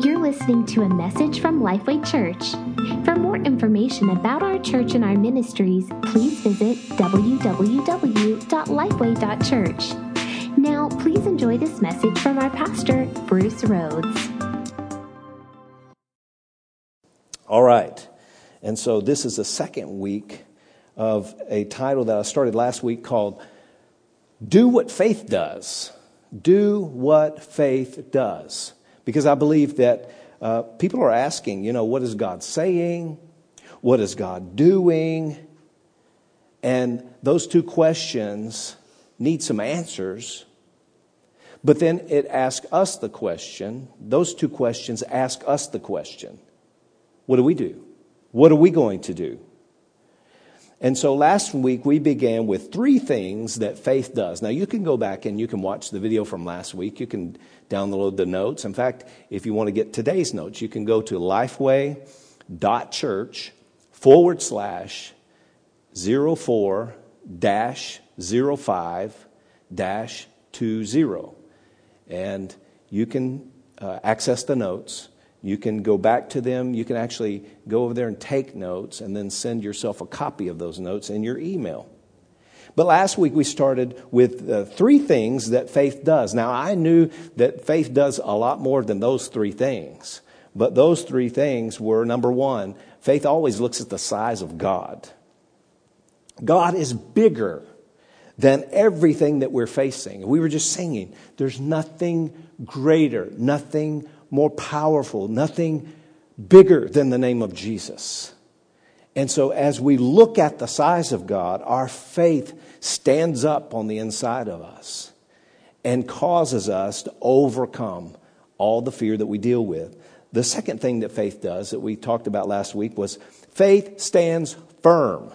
You're listening to a message from Lifeway Church. For more information about our church and our ministries, please visit www.lifeway.church. Now, please enjoy this message from our pastor, Bruce Rhodes. All right. And so this is the second week of a title that I started last week called Do What Faith Does. Do What Faith Does. Because I believe that uh, people are asking, you know, what is God saying? What is God doing? And those two questions need some answers. But then it asks us the question, those two questions ask us the question what do we do? What are we going to do? And so last week we began with three things that faith does. Now you can go back and you can watch the video from last week. You can download the notes. In fact, if you want to get today's notes, you can go to lifeway.church forward slash 04 dash 05 dash 20. And you can uh, access the notes. You can go back to them. You can actually go over there and take notes and then send yourself a copy of those notes in your email. But last week we started with uh, three things that faith does. Now, I knew that faith does a lot more than those three things. But those three things were number one, faith always looks at the size of God. God is bigger than everything that we're facing. We were just singing, there's nothing greater, nothing more powerful, nothing bigger than the name of Jesus. And so, as we look at the size of God, our faith stands up on the inside of us and causes us to overcome all the fear that we deal with. The second thing that faith does that we talked about last week was faith stands firm.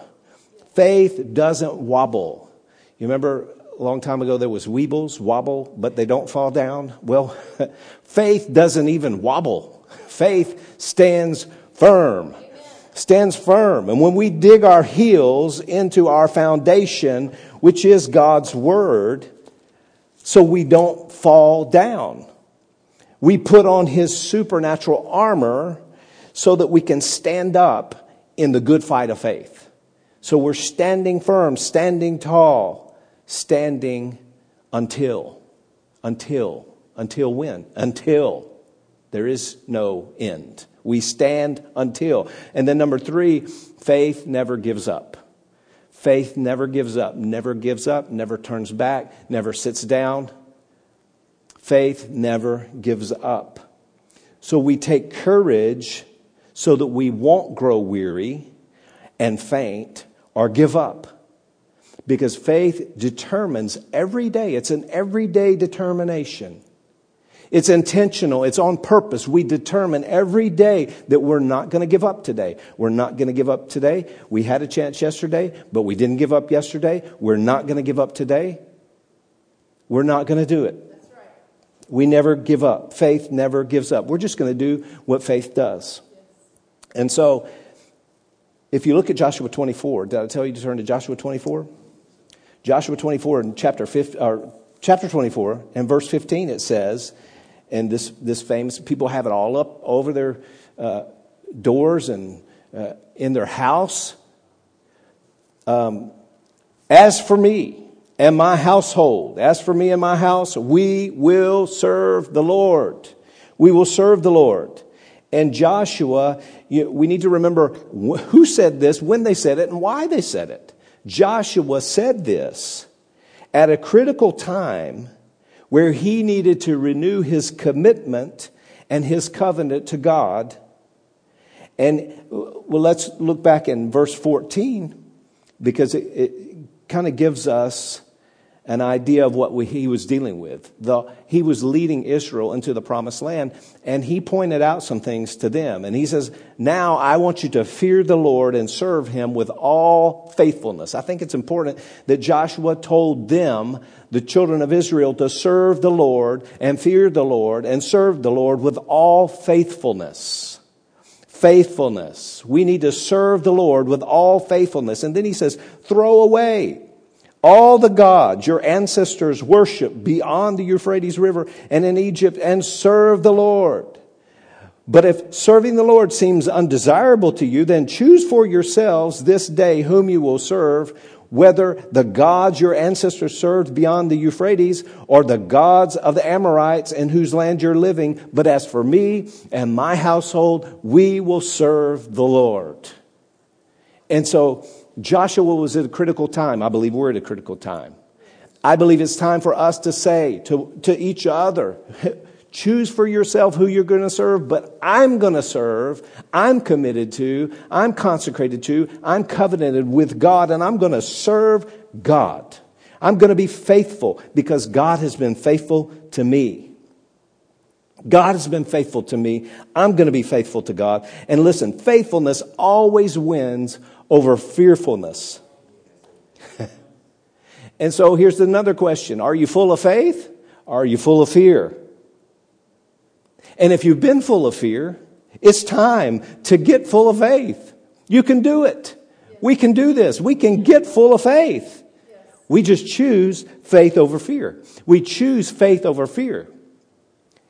Faith doesn't wobble. You remember a long time ago there was weebles, wobble, but they don't fall down. Well, faith doesn't even wobble. Faith stands firm. Stands firm. And when we dig our heels into our foundation, which is God's Word, so we don't fall down. We put on His supernatural armor so that we can stand up in the good fight of faith. So we're standing firm, standing tall standing until, until, until when? Until there is no end. We stand until. And then number three, faith never gives up. Faith never gives up, never gives up, never turns back, never sits down. Faith never gives up. So we take courage so that we won't grow weary and faint or give up because faith determines every day. It's an everyday determination. It's intentional. It's on purpose. We determine every day that we're not going to give up today. We're not going to give up today. We had a chance yesterday, but we didn't give up yesterday. We're not going to give up today. We're not going to do it. We never give up. Faith never gives up. We're just going to do what faith does. And so, if you look at Joshua 24, did I tell you to turn to Joshua 24? Joshua 24 and chapter, 15, or chapter 24 and verse 15 it says, and this, this famous, people have it all up over their uh, doors and uh, in their house. Um, as for me and my household, as for me and my house, we will serve the Lord. We will serve the Lord. And Joshua, you, we need to remember who said this, when they said it, and why they said it. Joshua said this at a critical time where he needed to renew his commitment and his covenant to God. And well, let's look back in verse 14 because it, it kind of gives us an idea of what we, he was dealing with. The, he was leading Israel into the promised land, and he pointed out some things to them. And he says, Now I want you to fear the Lord and serve him with all faithfulness. I think it's important that Joshua told them, the children of Israel, to serve the Lord and fear the Lord and serve the Lord with all faithfulness. Faithfulness. We need to serve the Lord with all faithfulness. And then he says, Throw away all the gods your ancestors worshiped beyond the Euphrates River and in Egypt and serve the Lord. But if serving the Lord seems undesirable to you, then choose for yourselves this day whom you will serve, whether the gods your ancestors served beyond the Euphrates or the gods of the Amorites in whose land you're living. But as for me and my household, we will serve the Lord. And so Joshua was at a critical time. I believe we're at a critical time. I believe it's time for us to say to, to each other, choose for yourself who you're going to serve, but I'm going to serve. I'm committed to, I'm consecrated to, I'm covenanted with God, and I'm going to serve God. I'm going to be faithful because God has been faithful to me. God has been faithful to me. I'm going to be faithful to God. And listen, faithfulness always wins over fearfulness. and so here's another question Are you full of faith? Are you full of fear? And if you've been full of fear, it's time to get full of faith. You can do it. We can do this. We can get full of faith. We just choose faith over fear. We choose faith over fear.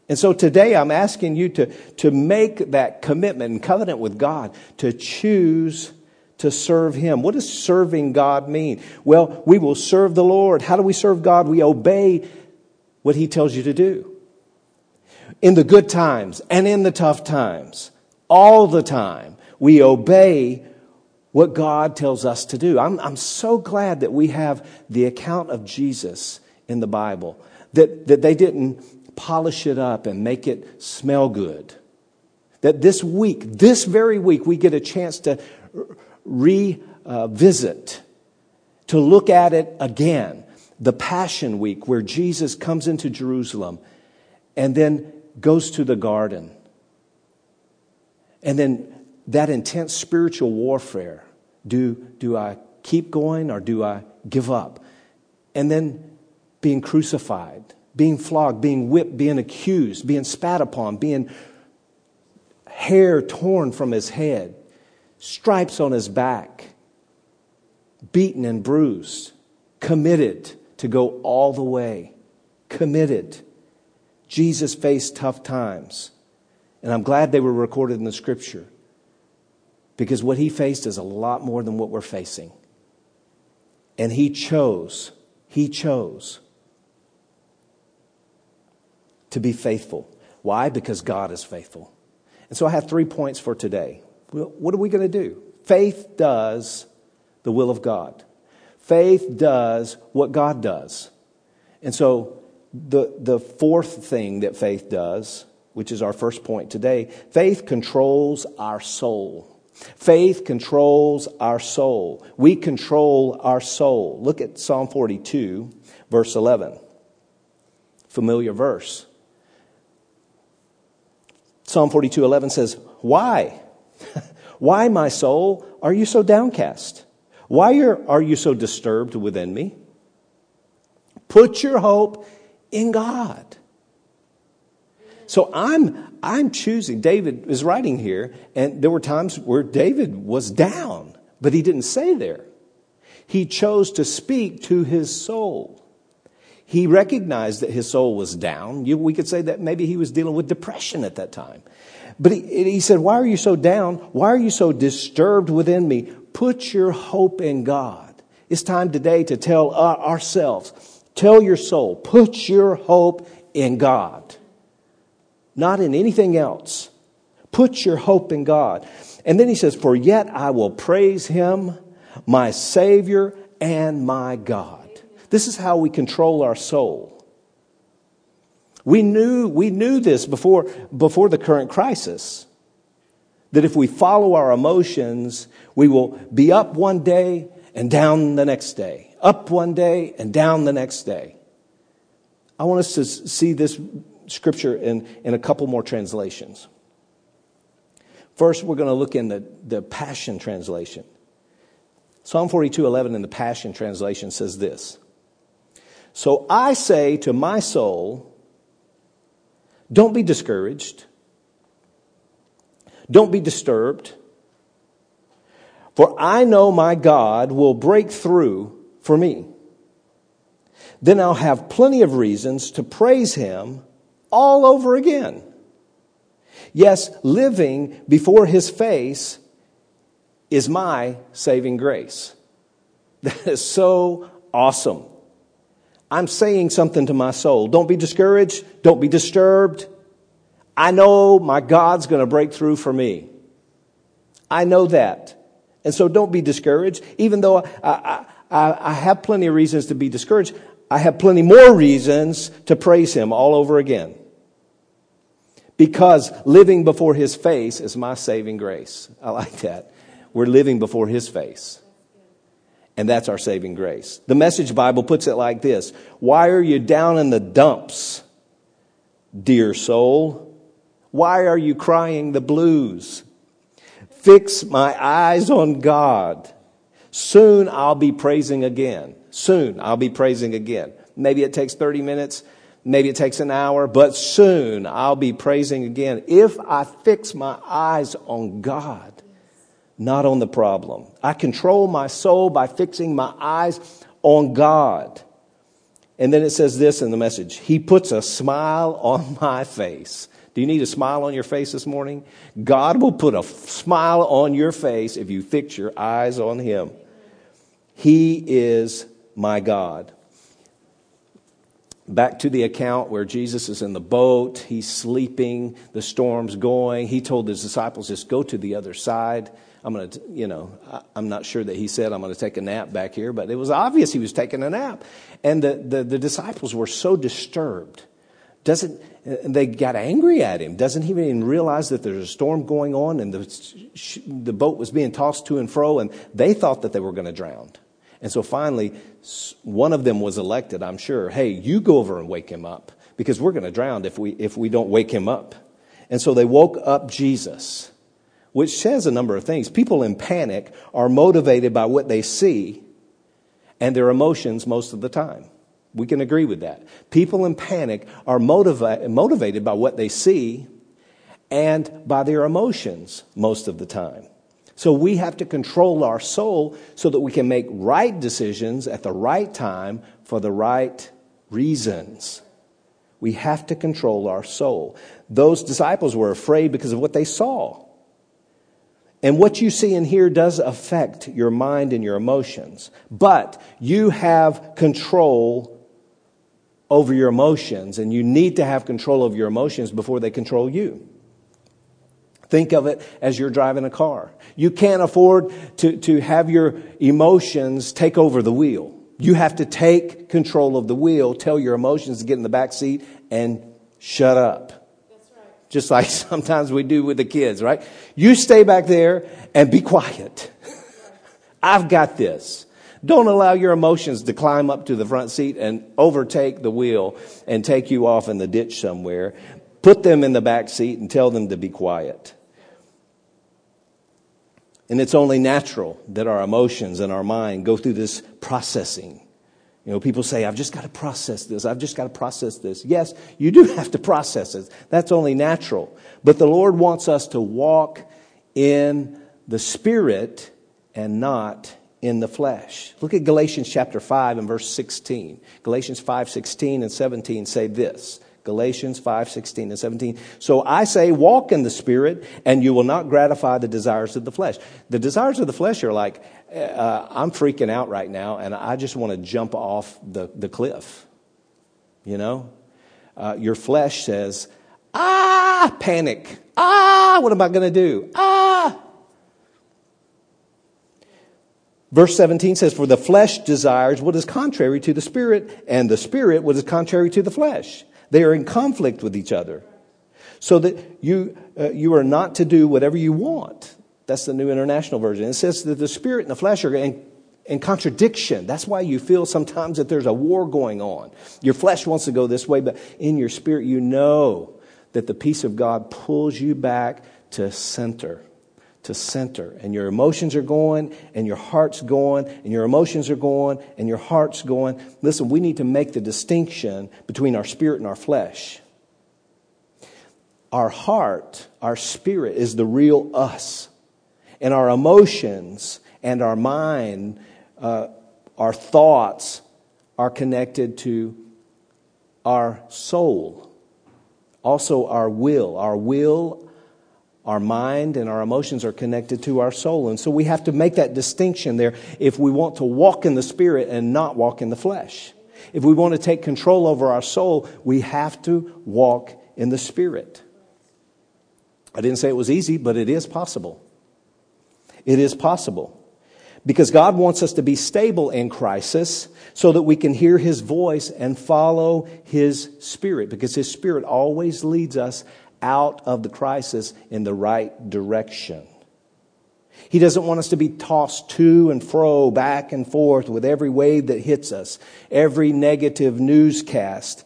And so today I'm asking you to, to make that commitment and covenant with God to choose to serve Him. What does serving God mean? Well, we will serve the Lord. How do we serve God? We obey what He tells you to do in the good times and in the tough times, all the time, we obey what God tells us to do. I'm, I'm so glad that we have the account of Jesus in the Bible, that, that they didn't polish it up and make it smell good. That this week, this very week, we get a chance to revisit, to look at it again. The Passion Week, where Jesus comes into Jerusalem and then goes to the garden. And then that intense spiritual warfare do, do I keep going or do I give up? And then being crucified, being flogged, being whipped, being accused, being spat upon, being hair torn from his head, stripes on his back, beaten and bruised, committed to go all the way, committed Jesus faced tough times. And I'm glad they were recorded in the scripture because what he faced is a lot more than what we're facing. And he chose, he chose to be faithful. Why? Because God is faithful. And so I have three points for today. What are we going to do? Faith does the will of God. Faith does what God does. And so the, the fourth thing that faith does, which is our first point today, faith controls our soul. Faith controls our soul. We control our soul. Look at Psalm 42, verse 11. Familiar verse. Psalm 42, 11 says, Why? Why, my soul, are you so downcast? Why are, you so disturbed within me? Put your hope in God. So I'm, I'm choosing. David is writing here, and there were times where David was down, but he didn't say there. He chose to speak to his soul. He recognized that his soul was down. We could say that maybe he was dealing with depression at that time. But he, he said, Why are you so down? Why are you so disturbed within me? Put your hope in God. It's time today to tell uh, ourselves, Tell your soul, put your hope in God, not in anything else. Put your hope in God. And then he says, For yet I will praise him, my Savior and my God. This is how we control our soul. We knew, we knew this before, before the current crisis. That if we follow our emotions, we will be up one day and down the next day up one day and down the next day. I want us to see this scripture in, in a couple more translations. First, we're going to look in the, the Passion Translation. Psalm 42 11 in the Passion Translation says this So I say to my soul, don't be discouraged, don't be disturbed, for I know my God will break through for me. Then I'll have plenty of reasons to praise him all over again. Yes, living before his face is my saving grace. That is so awesome. I'm saying something to my soul. Don't be discouraged. Don't be disturbed. I know my God's going to break through for me. I know that. And so don't be discouraged. Even though I, I, I, have plenty of reasons to be discouraged, I have plenty more reasons to praise Him all over again. Because living before His face is my saving grace. I like that. We're living before His face. And that's our saving grace. The Message Bible puts it like this Why are you down in the dumps, dear soul? Why are you crying the blues? Fix my eyes on God. Soon I'll be praising again. Soon I'll be praising again. Maybe it takes 30 minutes. Maybe it takes an hour, but soon I'll be praising again. If I fix my eyes on God, not on the problem. I control my soul by fixing my eyes on God. And then it says this in the message He puts a smile on my face. Do you need a smile on your face this morning? God will put a smile on your face if you fix your eyes on Him. He is my God. Back to the account where Jesus is in the boat, he's sleeping, the storm's going. He told his disciples, just go to the other side. I'm going to, you know, I'm not sure that he said, I'm going to take a nap back here, but it was obvious he was taking a nap. And the, the, the disciples were so disturbed doesn't, they got angry at him. Doesn't he even realize that there's a storm going on and the, the boat was being tossed to and fro and they thought that they were going to drown. And so finally, one of them was elected, I'm sure. Hey, you go over and wake him up because we're going to drown if we, if we don't wake him up. And so they woke up Jesus, which says a number of things. People in panic are motivated by what they see and their emotions most of the time. We can agree with that. People in panic are motiva- motivated by what they see and by their emotions most of the time. So we have to control our soul so that we can make right decisions at the right time for the right reasons. We have to control our soul. Those disciples were afraid because of what they saw. And what you see and hear does affect your mind and your emotions. But you have control over your emotions, and you need to have control over your emotions before they control you. Think of it as you're driving a car. You can't afford to, to have your emotions take over the wheel. You have to take control of the wheel, tell your emotions to get in the back seat, and shut up. Just like sometimes we do with the kids, right? You stay back there and be quiet. I've got this. Don't allow your emotions to climb up to the front seat and overtake the wheel and take you off in the ditch somewhere. Put them in the back seat and tell them to be quiet. And it's only natural that our emotions and our mind go through this processing. You know, people say, I've just got to process this. I've just got to process this. Yes, you do have to process it. That's only natural. But the Lord wants us to walk in the Spirit and not in the flesh. Look at Galatians chapter 5 and verse 16. Galatians 5, 16 and 17 say this. Galatians 5, 16 and 17. So I say, walk in the Spirit, and you will not gratify the desires of the flesh. The desires of the flesh are like, uh, I'm freaking out right now, and I just want to jump off the, the cliff. You know? Uh, your flesh says, ah, panic. Ah, what am I going to do? Ah, Verse 17 says, For the flesh desires what is contrary to the spirit, and the spirit what is contrary to the flesh. They are in conflict with each other. So that you, uh, you are not to do whatever you want. That's the New International Version. It says that the spirit and the flesh are in, in contradiction. That's why you feel sometimes that there's a war going on. Your flesh wants to go this way, but in your spirit, you know that the peace of God pulls you back to center to center. And your emotions are going, and your heart's going, and your emotions are going, and your heart's going. Listen, we need to make the distinction between our spirit and our flesh. Our heart, our spirit, is the real us. And our emotions and our mind, uh, our thoughts, are connected to our soul. Also, our will. Our will Our mind and our emotions are connected to our soul. And so we have to make that distinction there if we want to walk in the Spirit and not walk in the flesh. If we want to take control over our soul, we have to walk in the Spirit. I didn't say it was easy, but it is possible. It is possible. Because God wants us to be stable in crisis so that we can hear His voice and follow His Spirit. Because His Spirit always leads us out of the crisis in the right direction. He doesn't want us to be tossed to and fro, back and forth with every wave that hits us, every negative newscast.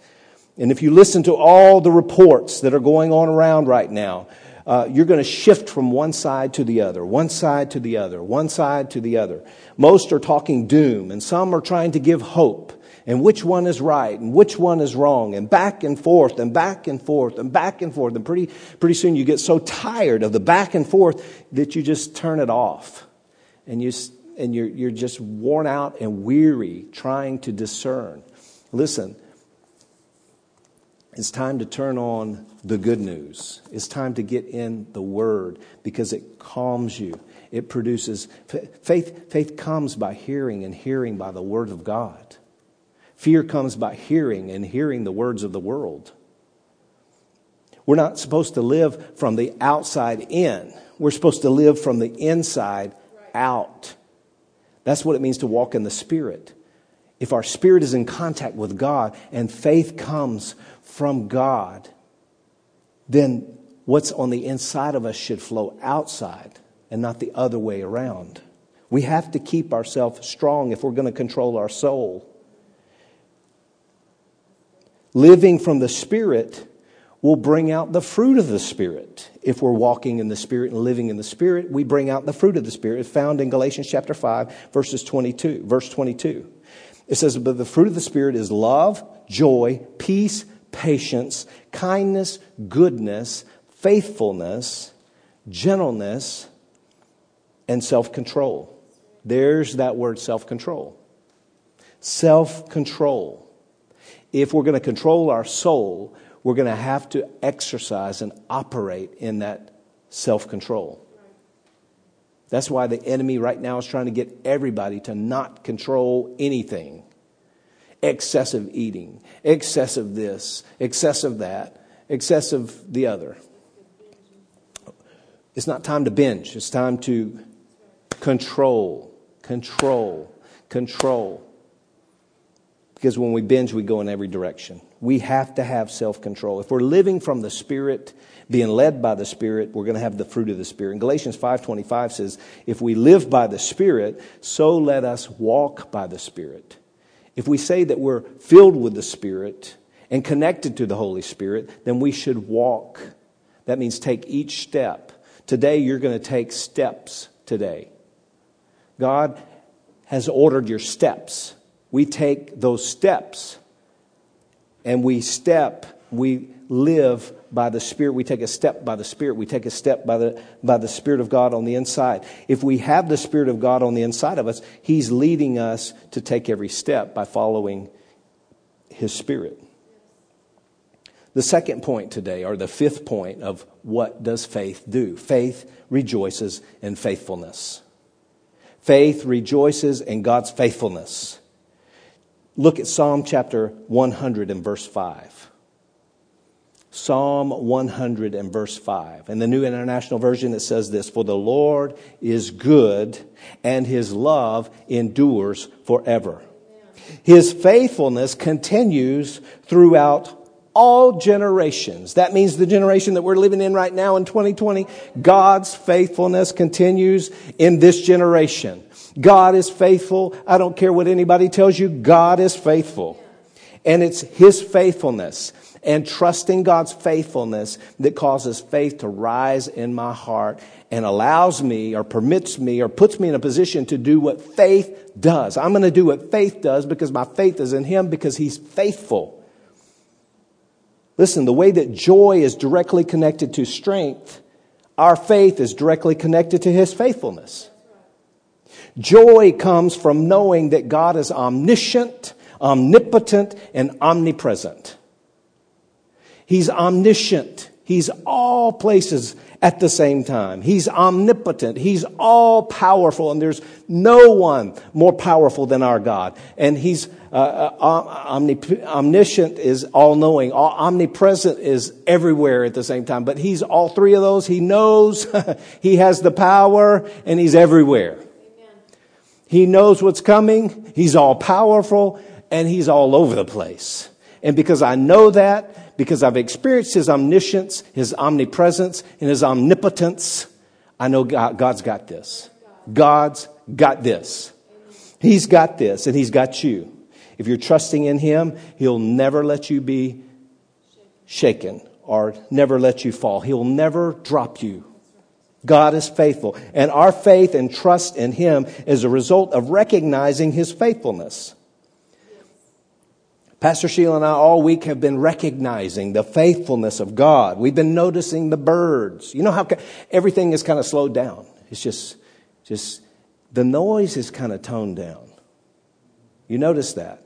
And if you listen to all the reports that are going on around right now, uh, you're going to shift from one side to the other, one side to the other, one side to the other. Most are talking doom, and some are trying to give hope and which one is right and which one is wrong and back and forth and back and forth and back and forth. And pretty, pretty soon you get so tired of the back and forth that you just turn it off. And, you, and you're, you're just worn out and weary trying to discern. Listen, it's time to turn on the good news. It's time to get in the Word because it calms you. It produces faith. Faith comes by hearing, and hearing by the Word of God. Fear comes by hearing and hearing the words of the world. We're not supposed to live from the outside in. We're supposed to live from the inside out. That's what it means to walk in the Spirit. If our spirit is in contact with God and faith comes from God, then what's on the inside of us should flow outside and not the other way around. We have to keep ourselves strong if we're going to control our soul. Living from the Spirit will bring out the fruit of the Spirit. If we're walking in the Spirit and living in the Spirit, we bring out the fruit of the Spirit. Found in Galatians chapter 5, verses 22, verse 22. It says, But the fruit of the Spirit is love, joy, peace, patience, kindness, goodness, faithfulness, gentleness, and self control. There's that word self control. Self control if we're going to control our soul, we're going to have to exercise and operate in that self control. That's why the enemy right now is trying to get everybody to not control anything. Excessive eating, excessive this, excessive that, excessive the other. It's not time to binge, it's time to control, control, control. Because when we binge, we go in every direction. We have to have self control. If we're living from the Spirit, being led by the Spirit, we're going to have the fruit of the Spirit. And Galatians 5.25 says, if we live by the Spirit, so let us walk by the Spirit. If we say that we're filled with the Spirit and connected to the Holy Spirit, then we should walk. That means take each step. Today, you're going to take steps today. God has ordered your steps we take those steps and we step, we live by the Spirit. We take a step by the Spirit. We take a step by the, by the Spirit of God on the inside. If we have the Spirit of God on the inside of us, He's leading us to take every step by following His Spirit. The second point today, or the fifth point of what does faith do? Faith rejoices in faithfulness. Faith rejoices in God's faithfulness. Look at Psalm chapter 100 and verse 5. Psalm 100 and verse 5. In the New International Version, it says this For the Lord is good, and his love endures forever. His faithfulness continues throughout all generations. That means the generation that we're living in right now in 2020, God's faithfulness continues in this generation. God is faithful. I don't care what anybody tells you. God is faithful. And it's His faithfulness and trusting God's faithfulness that causes faith to rise in my heart and allows me or permits me or puts me in a position to do what faith does. I'm going to do what faith does because my faith is in Him because He's faithful. Listen, the way that joy is directly connected to strength, our faith is directly connected to His faithfulness. Joy comes from knowing that God is omniscient, omnipotent, and omnipresent. He's omniscient. He's all places at the same time. He's omnipotent. He's all powerful, and there's no one more powerful than our God. And He's uh, uh, omnip- omniscient is all knowing. Omnipresent is everywhere at the same time. But He's all three of those. He knows, He has the power, and He's everywhere. He knows what's coming. He's all powerful, and He's all over the place. And because I know that, because I've experienced His omniscience, His omnipresence, and His omnipotence. I know God, God's got this. God's got this. He's got this, and He's got you. If you're trusting in Him, He'll never let you be shaken or never let you fall. He'll never drop you. God is faithful. And our faith and trust in Him is a result of recognizing His faithfulness. Pastor Sheila and I all week have been recognizing the faithfulness of God. We've been noticing the birds. You know how everything is kind of slowed down. It's just, just, the noise is kind of toned down. You notice that.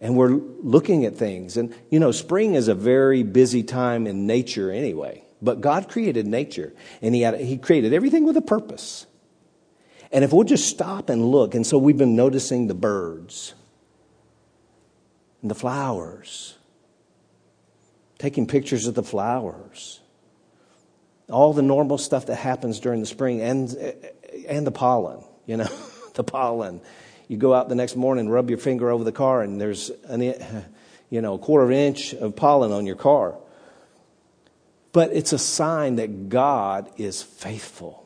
And we're looking at things. And, you know, spring is a very busy time in nature anyway. But God created nature, and He, had, he created everything with a purpose. And if we'll just stop and look, and so we've been noticing the birds and the flowers, taking pictures of the flowers, all the normal stuff that happens during the spring, and, and the pollen, you know, the pollen. You go out the next morning, rub your finger over the car, and there's an, you know, a quarter of an inch of pollen on your car. But it's a sign that God is faithful.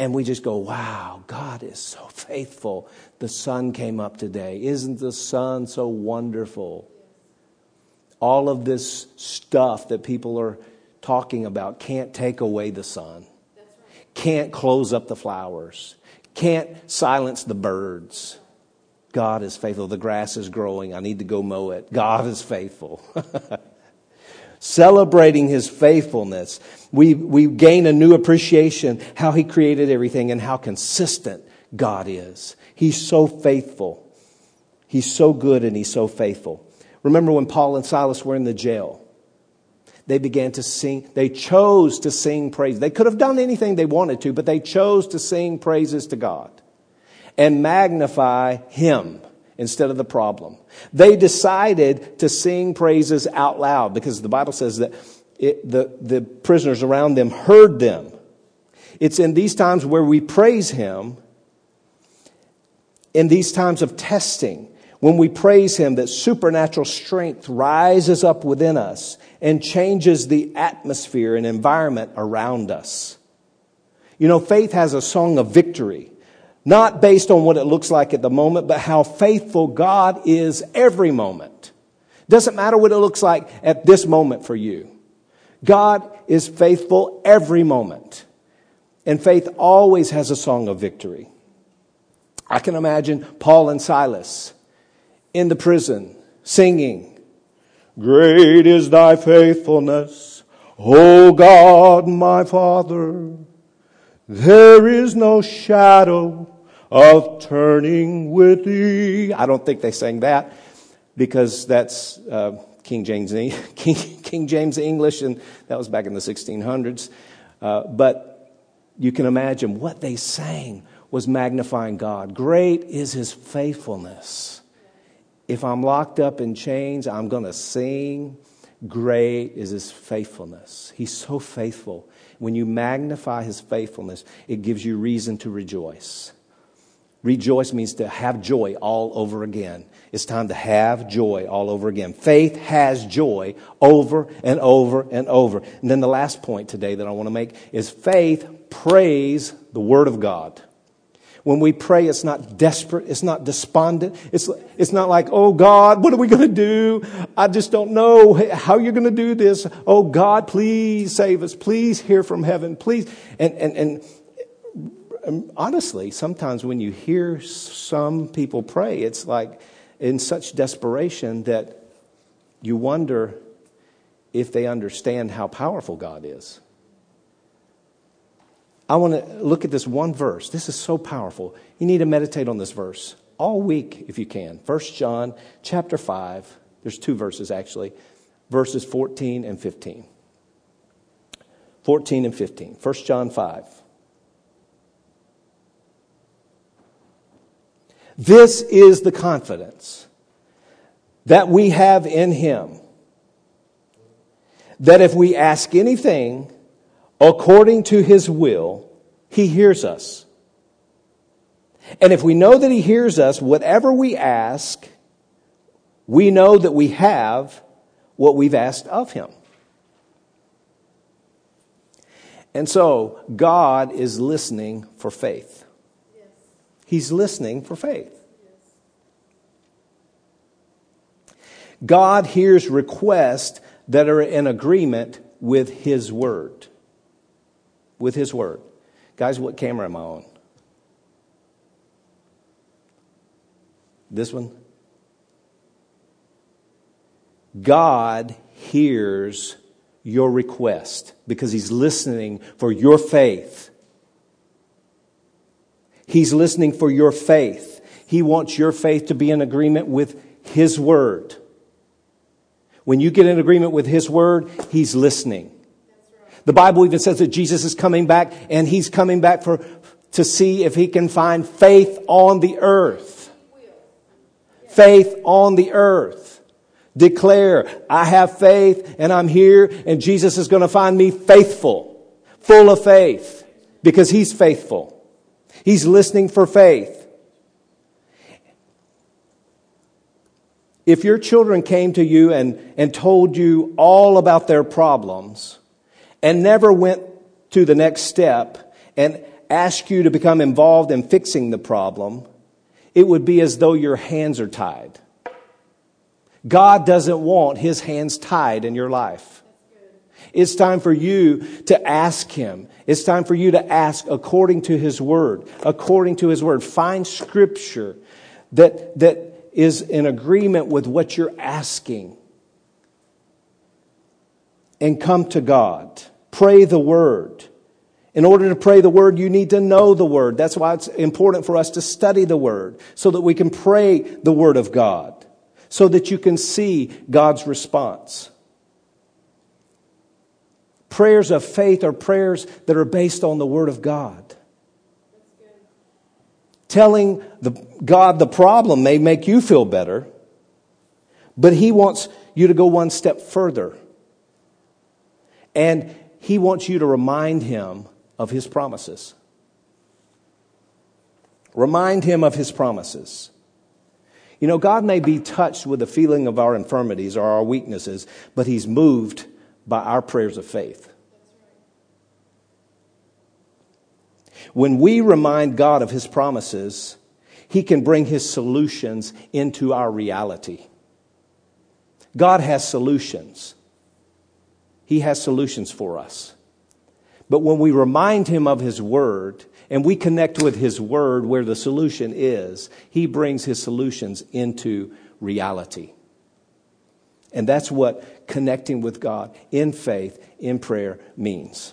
And we just go, wow, God is so faithful. The sun came up today. Isn't the sun so wonderful? All of this stuff that people are talking about can't take away the sun, can't close up the flowers, can't silence the birds. God is faithful. The grass is growing. I need to go mow it. God is faithful. celebrating his faithfulness, we, we gain a new appreciation how he created everything and how consistent God is. He's so faithful. He's so good and he's so faithful. Remember when Paul and Silas were in the jail? They began to sing, they chose to sing praise. They could have done anything they wanted to, but they chose to sing praises to God and magnify him instead of the problem. They decided to sing praises out loud because the Bible says that it, the, the prisoners around them heard them. It's in these times where we praise Him, in these times of testing, when we praise Him, that supernatural strength rises up within us and changes the atmosphere and environment around us. You know, faith has a song of victory. Not based on what it looks like at the moment, but how faithful God is every moment. Doesn't matter what it looks like at this moment for you. God is faithful every moment. And faith always has a song of victory. I can imagine Paul and Silas in the prison singing, Great is thy faithfulness, O God, my Father. There is no shadow of turning with thee. I don't think they sang that because that's uh, King James King, King, James English, and that was back in the 1600s. Uh, but you can imagine what they sang was magnifying God. Great is His faithfulness. If I'm locked up in chains, I'm going to sing. Great is His faithfulness. He's so faithful. When you magnify his faithfulness, it gives you reason to rejoice. Rejoice means to have joy all over again. It's time to have joy all over again. Faith has joy over and over and over. And then the last point today that I want to make is faith prays the Word of God. When we pray, it's not desperate. It's not despondent. It's, it's not like, oh God, what are we going to do? I just don't know how you're going to do this. Oh God, please save us. Please hear from heaven. Please. And, and, and um, honestly, sometimes when you hear some people pray, it's like in such desperation that you wonder if they understand how powerful God is. I want to look at this one verse. This is so powerful. You need to meditate on this verse all week if you can. 1 John chapter 5. There's two verses actually. Verses 14 and 15. 14 and 15. 1 John 5. This is the confidence that we have in Him. That if we ask anything according to His will, He hears us. And if we know that He hears us, whatever we ask, we know that we have what we've asked of Him. And so, God is listening for faith. He's listening for faith. God hears requests that are in agreement with His Word. With His Word. Guys, what camera am I on? This one? God hears your request because He's listening for your faith. He's listening for your faith. He wants your faith to be in agreement with His Word. When you get in agreement with His Word, He's listening. The Bible even says that Jesus is coming back and He's coming back for, to see if He can find faith on the earth. Faith on the earth. Declare, I have faith and I'm here and Jesus is going to find me faithful, full of faith because He's faithful. He's listening for faith. If your children came to you and, and told you all about their problems and never went to the next step and asked you to become involved in fixing the problem, it would be as though your hands are tied. God doesn't want his hands tied in your life. It's time for you to ask him. It's time for you to ask according to his word, according to his word. Find scripture that, that is in agreement with what you're asking. And come to God. Pray the word. In order to pray the word, you need to know the word. That's why it's important for us to study the word so that we can pray the word of God, so that you can see God's response. Prayers of faith are prayers that are based on the word of God. Telling the, God the problem may make you feel better, but He wants you to go one step further. And He wants you to remind Him of His promises. Remind Him of His promises. You know, God may be touched with the feeling of our infirmities or our weaknesses, but He's moved by our prayers of faith. When we remind God of His promises, He can bring His solutions into our reality. God has solutions. He has solutions for us. But when we remind Him of His Word and we connect with His Word where the solution is, He brings His solutions into reality. And that's what connecting with God in faith, in prayer means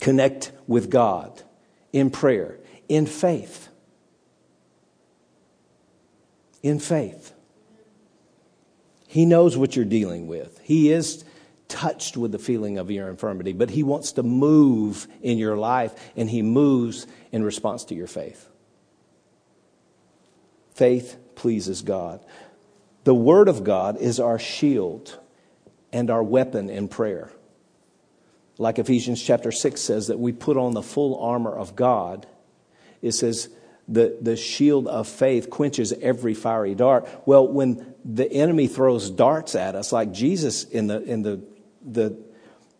connect with God in prayer, in faith. In faith. He knows what you're dealing with. He is touched with the feeling of your infirmity, but He wants to move in your life, and He moves in response to your faith. Faith pleases God. The Word of God is our shield and our weapon in prayer like Ephesians chapter 6 says, that we put on the full armor of God. It says, the, the shield of faith quenches every fiery dart. Well, when the enemy throws darts at us, like Jesus in the, in the, the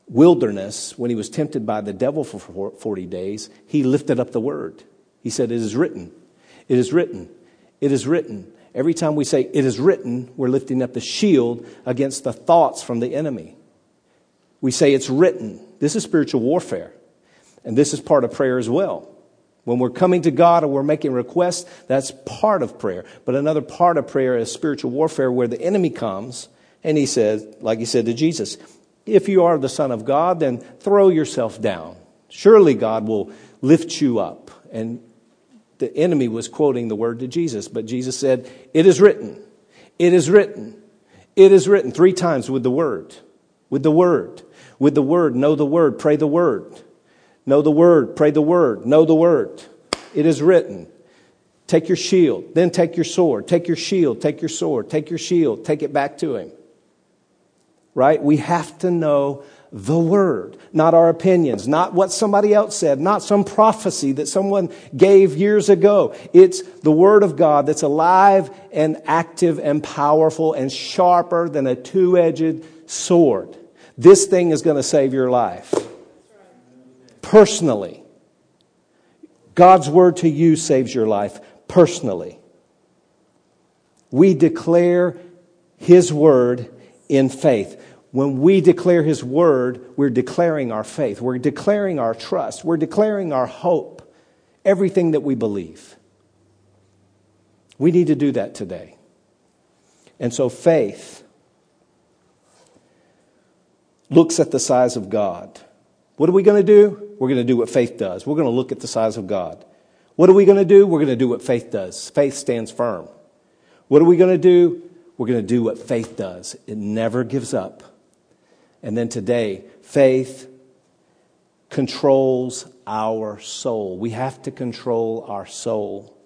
wilderness, when he was tempted by the devil for 40 days, he lifted up the word. He said, It is written. It is written. It is written. Every time we say it is written, we're lifting up the shield against the thoughts from the enemy. We say it's written. This is spiritual warfare. And this is part of prayer as well. When we're coming to God or we're making requests, that's part of prayer. But another part of prayer is spiritual warfare where the enemy comes and he says, like he said to Jesus, if you are the Son of God, then throw yourself down. Surely God will lift you up. And the enemy was quoting the word to Jesus, but Jesus said, It is written. It is written. It is written three times with the word with the word. With the word, know the word, pray the word. Know the word, pray the word, know the word. It is written. Take your shield, then take your sword. Take your shield, take your sword, take your shield, take it back to him. Right? We have to know the Word, not our opinions, not what somebody else said, not some prophecy that someone gave years ago. It's the Word of God that's alive and active and powerful and sharper than a two edged sword. This thing is going to save your life. Personally. God's Word to you saves your life personally. We declare His Word in faith. When we declare His Word, we're declaring our faith. We're declaring our trust. We're declaring our hope. Everything that we believe. We need to do that today. And so faith looks at the size of God. What are we going to do? We're going to do what faith does. We're going to look at the size of God. What are we going to do? We're going to do what faith does. Faith stands firm. What are we going to do? We're going to do what faith does. It never gives up. And then today, faith controls our soul. We have to control our soul.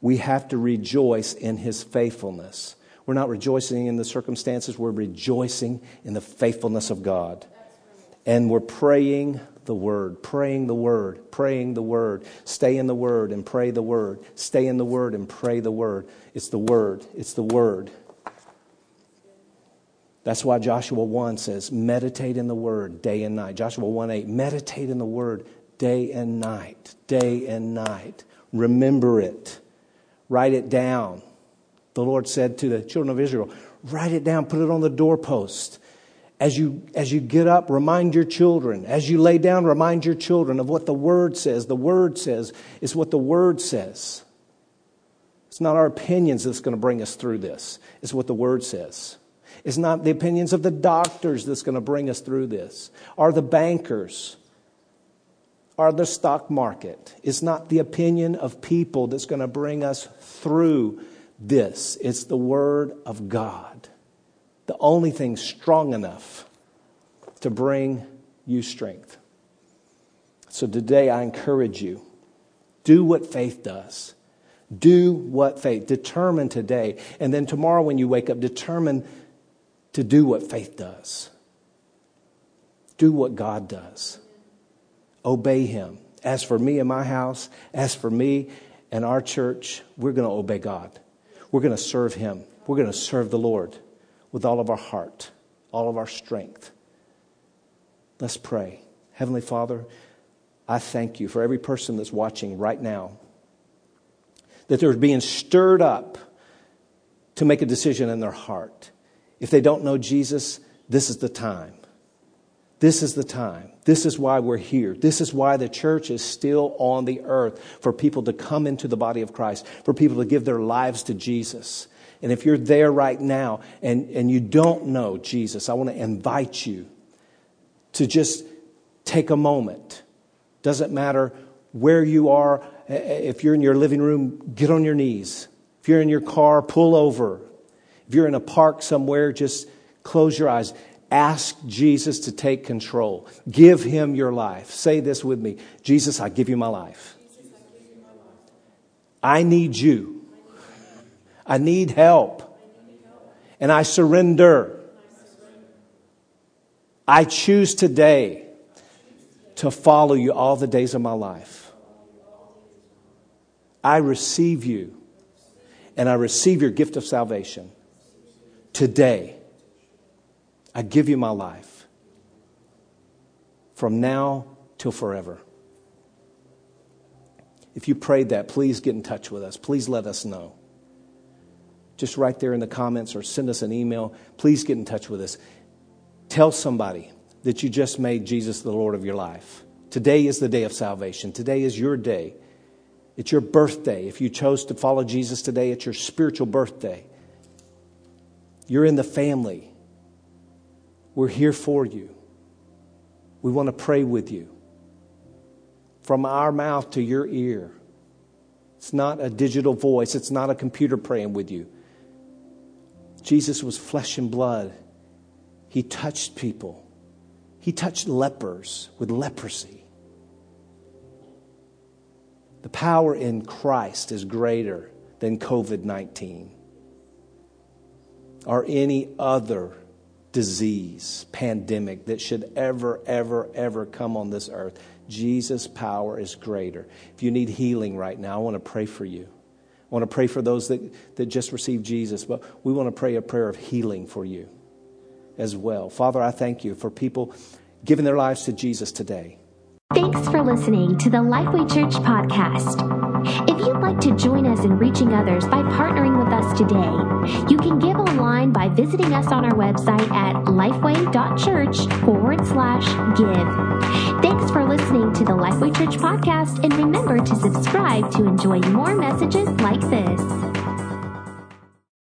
We have to rejoice in his faithfulness. We're not rejoicing in the circumstances, we're rejoicing in the faithfulness of God. And we're praying the word, praying the word, praying the word. Stay in the word and pray the word. Stay in the word and pray the word. It's the word. It's the word. That's why Joshua 1 says, meditate in the word day and night. Joshua 1 8, meditate in the word day and night, day and night. Remember it, write it down. The Lord said to the children of Israel, write it down, put it on the doorpost. As you, as you get up, remind your children. As you lay down, remind your children of what the Word says. The Word says is what the Word says. It's not our opinions that's going to bring us through this, it's what the Word says. It's not the opinions of the doctors that's going to bring us through this, or the bankers, or the stock market. It's not the opinion of people that's going to bring us through this. It's the Word of God. The only thing strong enough to bring you strength. So today I encourage you do what faith does. Do what faith. Determine today. And then tomorrow when you wake up, determine to do what faith does. Do what God does. Obey Him. As for me and my house, as for me and our church, we're going to obey God. We're going to serve Him. We're going to serve the Lord with all of our heart, all of our strength. Let's pray. Heavenly Father, I thank you for every person that's watching right now, that they're being stirred up to make a decision in their heart. If they don't know Jesus, this is the time. This is the time. This is why we're here. This is why the church is still on the earth for people to come into the body of Christ, for people to give their lives to Jesus. And if you're there right now and, and you don't know Jesus, I want to invite you to just take a moment. Doesn't matter where you are. Eh, eh, if you're in your living room, get on your knees. If you're in your car, pull over. If you're in a park somewhere, just close your eyes. Ask Jesus to take control. Give him your life. Say this with me Jesus, I give you my life. I need you. I need help. And I surrender. I choose today to follow you all the days of my life. I receive you and I receive your gift of salvation. Today, I give you my life from now till forever. If you prayed that, please get in touch with us. Please let us know. Just right there in the comments or send us an email. Please get in touch with us. Tell somebody that you just made Jesus the Lord of your life. Today is the day of salvation. Today is your day. It's your birthday. If you chose to follow Jesus today, it's your spiritual birthday. You're in the family. We're here for you. We want to pray with you. From our mouth to your ear. It's not a digital voice, it's not a computer praying with you. Jesus was flesh and blood. He touched people, He touched lepers with leprosy. The power in Christ is greater than COVID 19 or any other disease, pandemic that should ever, ever, ever come on this earth. Jesus' power is greater. If you need healing right now, I want to pray for you. I want to pray for those that, that just received Jesus, but we want to pray a prayer of healing for you as well. Father, I thank you for people giving their lives to Jesus today. Thanks for listening to the Lifeway Church podcast. If you'd like to join us in reaching others by partnering with us today, you can give online by visiting us on our website at lifeway.church forward slash give. Thanks for listening to the Lifeway Church podcast, and remember to subscribe to enjoy more messages like this.